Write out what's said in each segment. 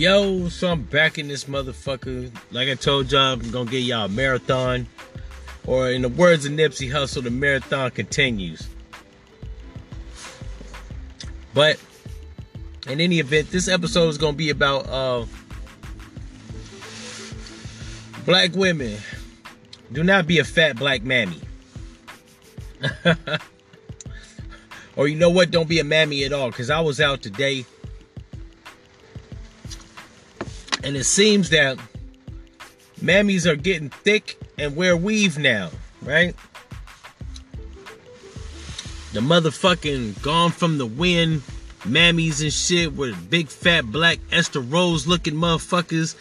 Yo, so I'm back in this motherfucker. Like I told y'all, I'm gonna get y'all a marathon. Or in the words of Nipsey Hussle, the marathon continues. But in any event, this episode is gonna be about uh, black women. Do not be a fat black mammy. or you know what? Don't be a mammy at all. Cause I was out today and it seems that mammies are getting thick and wear weave now, right? The motherfucking gone from the wind mammies and shit with big fat black Esther Rolle looking motherfuckers.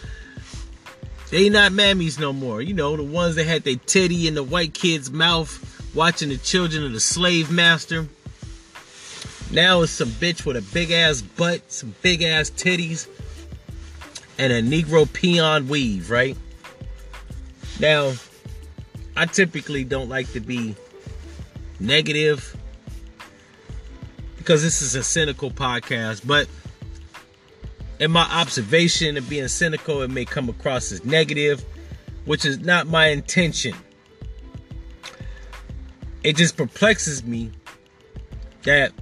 They not mammies no more. You know, the ones that had their titty in the white kid's mouth watching the children of the slave master. Now it's some bitch with a big ass butt, some big ass titties, and a Negro peon weave, right? Now, I typically don't like to be negative because this is a cynical podcast, but in my observation of being cynical, it may come across as negative, which is not my intention. It just perplexes me that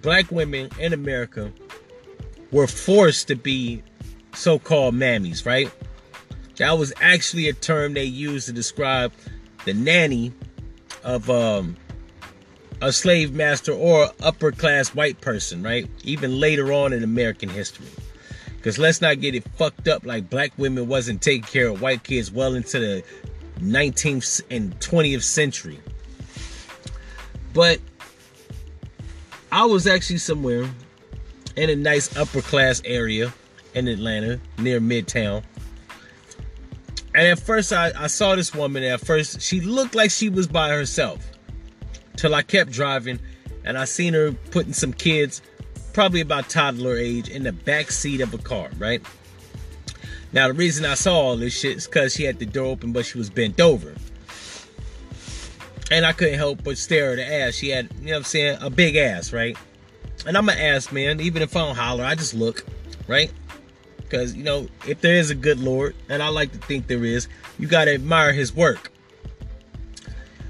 black women in America were forced to be so-called mammies, right? That was actually a term they used to describe the nanny of um, a slave master or upper class white person, right? Even later on in American history. Because let's not get it fucked up like black women wasn't taking care of white kids well into the 19th and 20th century. But I was actually somewhere in a nice upper class area in Atlanta near Midtown. And at first, I, I saw this woman. At first, she looked like she was by herself. Till I kept driving, and I seen her putting some kids, probably about toddler age, in the back seat of a car. Right. Now, the reason I saw all this shit is because she had the door open, but she was bent over. And I couldn't help but stare at her ass. She had, you know what I'm saying, a big ass, right? And I'm an ass man. Even if I don't holler, I just look, right? Because, you know, if there is a good Lord, and I like to think there is, you got to admire his work.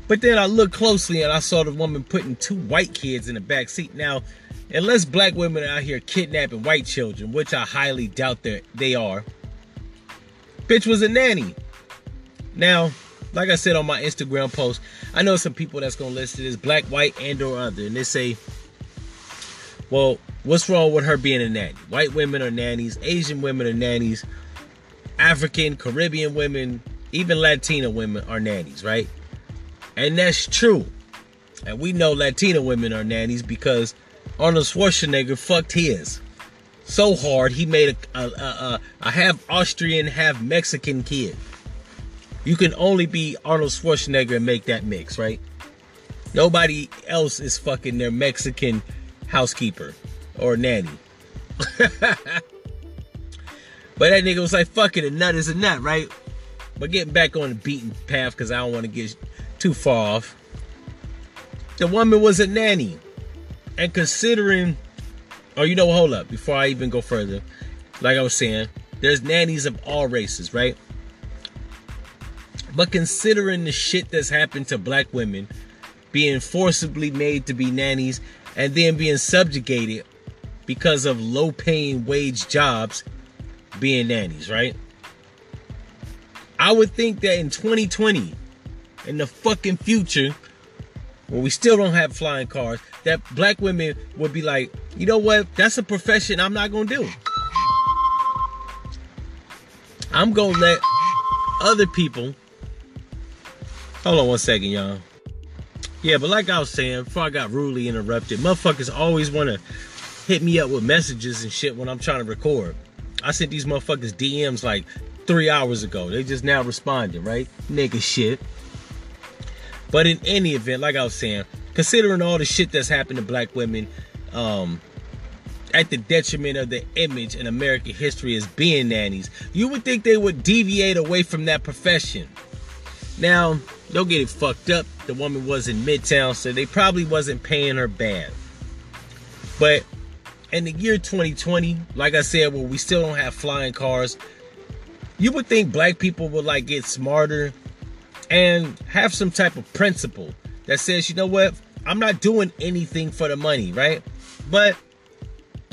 But then I looked closely and I saw the woman putting two white kids in the back seat. Now, unless black women are out here kidnapping white children, which I highly doubt that they are, bitch was a nanny. Now, like I said on my Instagram post, I know some people that's gonna listen to this black, white, and or other, and they say, well, what's wrong with her being a nanny? White women are nannies, Asian women are nannies, African, Caribbean women, even Latina women are nannies, right? And that's true. And we know Latina women are nannies because Arnold Schwarzenegger fucked his so hard he made a, a, a, a half Austrian, half Mexican kid. You can only be Arnold Schwarzenegger and make that mix, right? Nobody else is fucking their Mexican housekeeper or nanny. but that nigga was like, fuck it, a nut is a nut, right? But getting back on the beaten path because I don't want to get too far off. The woman was a nanny. And considering, oh, you know, hold up, before I even go further, like I was saying, there's nannies of all races, right? But considering the shit that's happened to black women, being forcibly made to be nannies and then being subjugated because of low paying wage jobs being nannies, right? I would think that in 2020, in the fucking future, when we still don't have flying cars, that black women would be like, you know what? That's a profession I'm not gonna do. I'm gonna let other people. Hold on one second, y'all. Yeah, but like I was saying, before I got rudely interrupted, motherfuckers always want to hit me up with messages and shit when I'm trying to record. I sent these motherfuckers DMs like three hours ago. They just now responding, right? Nigga shit. But in any event, like I was saying, considering all the shit that's happened to black women, um, at the detriment of the image in American history as being nannies, you would think they would deviate away from that profession. Now, don't get it fucked up. The woman was in Midtown, so they probably wasn't paying her bad. But in the year 2020, like I said, where we still don't have flying cars, you would think black people would like get smarter and have some type of principle that says, you know what, I'm not doing anything for the money, right? But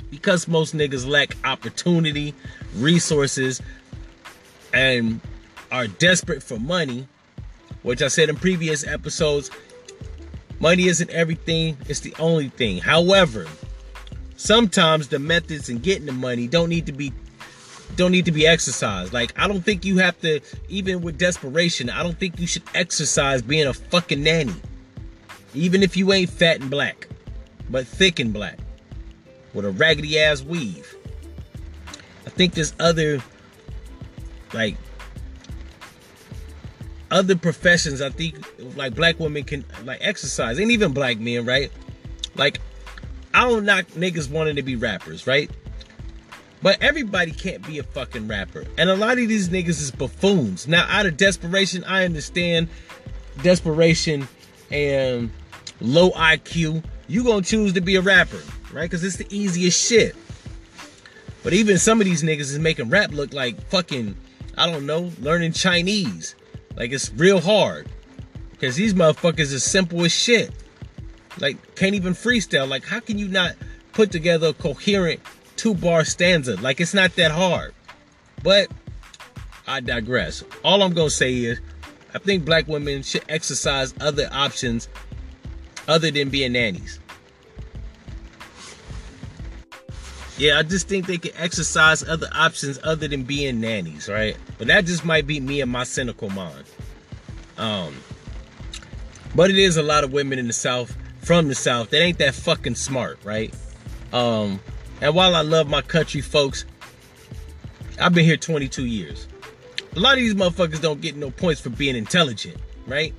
because most niggas lack opportunity, resources, and are desperate for money, which I said in previous episodes, money isn't everything, it's the only thing. However, sometimes the methods in getting the money don't need to be don't need to be exercised. Like I don't think you have to even with desperation, I don't think you should exercise being a fucking nanny. Even if you ain't fat and black, but thick and black with a raggedy ass weave. I think there's other like other professions I think like black women can like exercise and even black men, right? Like I don't knock niggas wanting to be rappers, right? But everybody can't be a fucking rapper. And a lot of these niggas is buffoons. Now, out of desperation, I understand desperation and low IQ. You gonna choose to be a rapper, right? Because it's the easiest shit. But even some of these niggas is making rap look like fucking, I don't know, learning Chinese. Like it's real hard. Because these motherfuckers are simple as shit. Like, can't even freestyle. Like, how can you not put together a coherent two bar stanza? Like, it's not that hard. But I digress. All I'm gonna say is I think black women should exercise other options other than being nannies. Yeah, I just think they can exercise other options other than being nannies, right? But that just might be me and my cynical mind. Um, but it is a lot of women in the South, from the South, that ain't that fucking smart, right? Um, and while I love my country folks, I've been here 22 years. A lot of these motherfuckers don't get no points for being intelligent, right?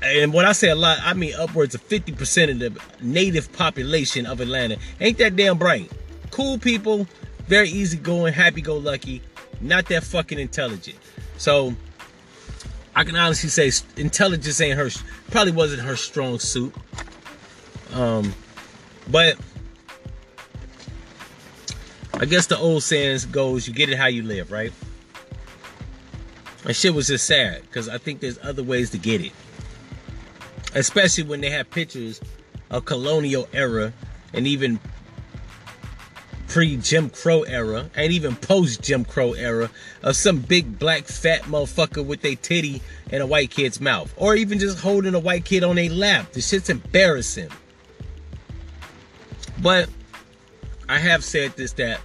And when I say a lot, I mean upwards of 50% of the native population of Atlanta ain't that damn bright. Cool people, very easygoing, happy go lucky, not that fucking intelligent. So I can honestly say intelligence ain't her probably wasn't her strong suit. Um but I guess the old saying goes you get it how you live, right? And shit was just sad because I think there's other ways to get it especially when they have pictures of colonial era and even pre Jim Crow era and even post Jim Crow era of some big black fat motherfucker with a titty in a white kid's mouth or even just holding a white kid on a lap. This shit's embarrassing. But I have said this that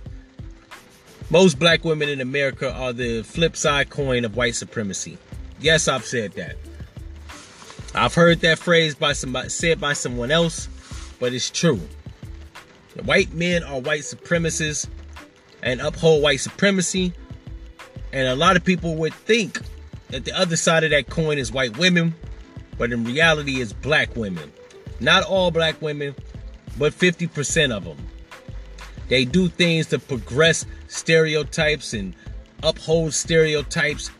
most black women in America are the flip side coin of white supremacy. Yes, I've said that. I've heard that phrase by somebody said by someone else, but it's true. White men are white supremacists and uphold white supremacy. And a lot of people would think that the other side of that coin is white women, but in reality it's black women. Not all black women, but 50% of them. They do things to progress stereotypes and uphold stereotypes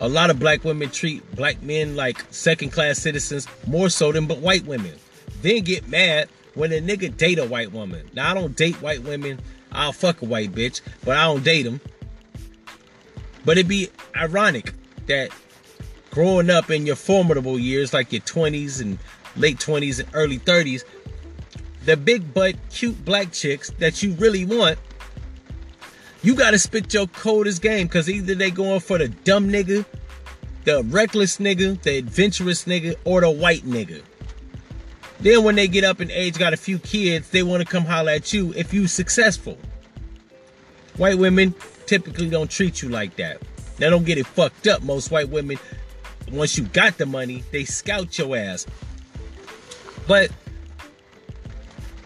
a lot of black women treat black men like second class citizens more so than but white women. Then get mad when a nigga date a white woman. Now I don't date white women. I'll fuck a white bitch, but I don't date them. But it'd be ironic that growing up in your formidable years, like your 20s and late 20s and early 30s, the big butt, cute black chicks that you really want you gotta spit your coldest game because either they going for the dumb nigga, the reckless nigga, the adventurous nigga, or the white nigga. Then when they get up in age, got a few kids, they want to come holler at you if you successful. White women typically don't treat you like that. They don't get it fucked up. Most white women, once you got the money, they scout your ass. But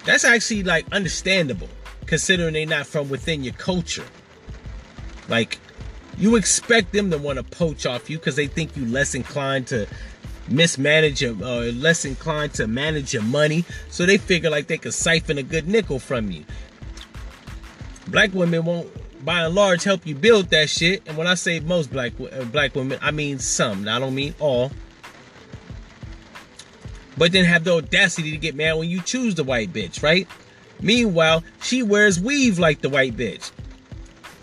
that's actually like understandable considering they're not from within your culture. Like, you expect them to want to poach off you because they think you less inclined to mismanage or less inclined to manage your money. So they figure like they could siphon a good nickel from you. Black women won't, by and large, help you build that shit. And when I say most black uh, black women, I mean some. I don't mean all. But then have the audacity to get mad when you choose the white bitch, right? Meanwhile, she wears weave like the white bitch.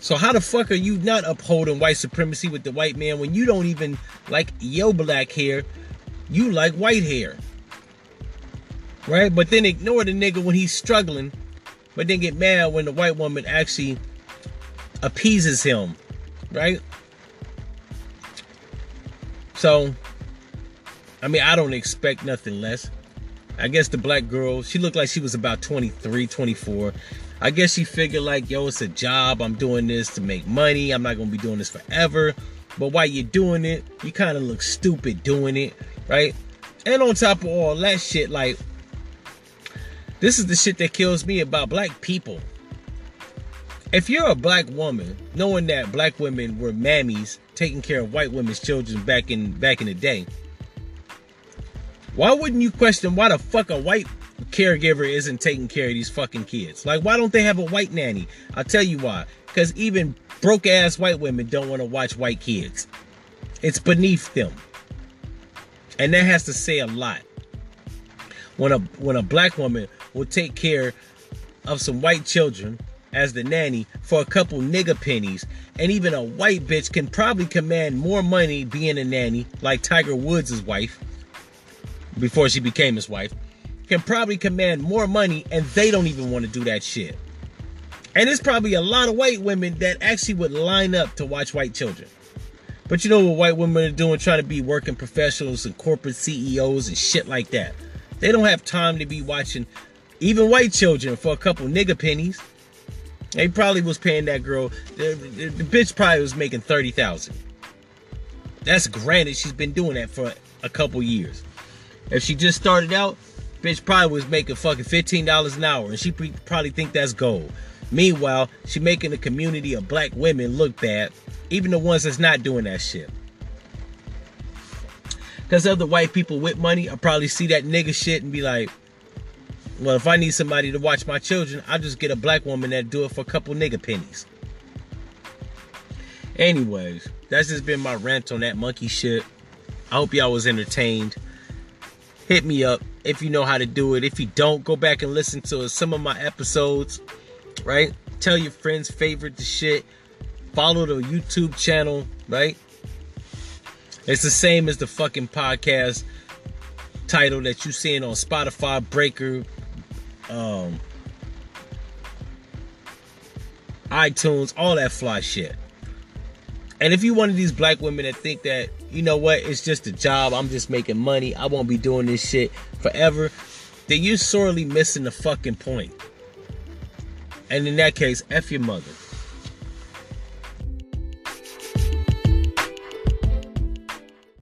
So how the fuck are you not upholding white supremacy with the white man when you don't even like yo black hair? You like white hair. Right? But then ignore the nigga when he's struggling, but then get mad when the white woman actually appeases him. Right? So, I mean, I don't expect nothing less. I guess the black girl, she looked like she was about 23, 24. I guess she figured like, yo, it's a job. I'm doing this to make money. I'm not gonna be doing this forever. But while you're doing it, you kind of look stupid doing it, right? And on top of all that shit, like, this is the shit that kills me about black people. If you're a black woman, knowing that black women were mammies taking care of white women's children back in back in the day, why wouldn't you question why the fuck a white caregiver isn't taking care of these fucking kids. Like, why don't they have a white nanny? I'll tell you why. Because even broke ass white women don't want to watch white kids. It's beneath them. And that has to say a lot. When a when a black woman will take care of some white children as the nanny for a couple nigga pennies, and even a white bitch can probably command more money being a nanny, like Tiger Woods' wife, before she became his wife can probably command more money and they don't even want to do that shit. And there's probably a lot of white women that actually would line up to watch white children. But you know what white women are doing? Trying to be working professionals and corporate CEOs and shit like that. They don't have time to be watching even white children for a couple nigga pennies. They probably was paying that girl. The, the, the bitch probably was making 30000 That's granted. She's been doing that for a couple years. If she just started out, bitch probably was making fucking $15 an hour and she probably think that's gold. Meanwhile, she making the community of black women look bad, even the ones that's not doing that shit. Because other white people with money I probably see that nigga shit and be like, well, if I need somebody to watch my children, I'll just get a black woman that do it for a couple nigga pennies. Anyways, that's just been my rant on that monkey shit. I hope y'all was entertained hit me up if you know how to do it. If you don't, go back and listen to some of my episodes, right? Tell your friends, favorite the shit. Follow the YouTube channel, right? It's the same as the fucking podcast title that you're seeing on Spotify, Breaker, um, iTunes, all that fly shit. And if you're one of these black women that think that, you know what, it's just a job, I'm just making money, I won't be doing this shit forever, then you're sorely missing the fucking point. And in that case, F your mother.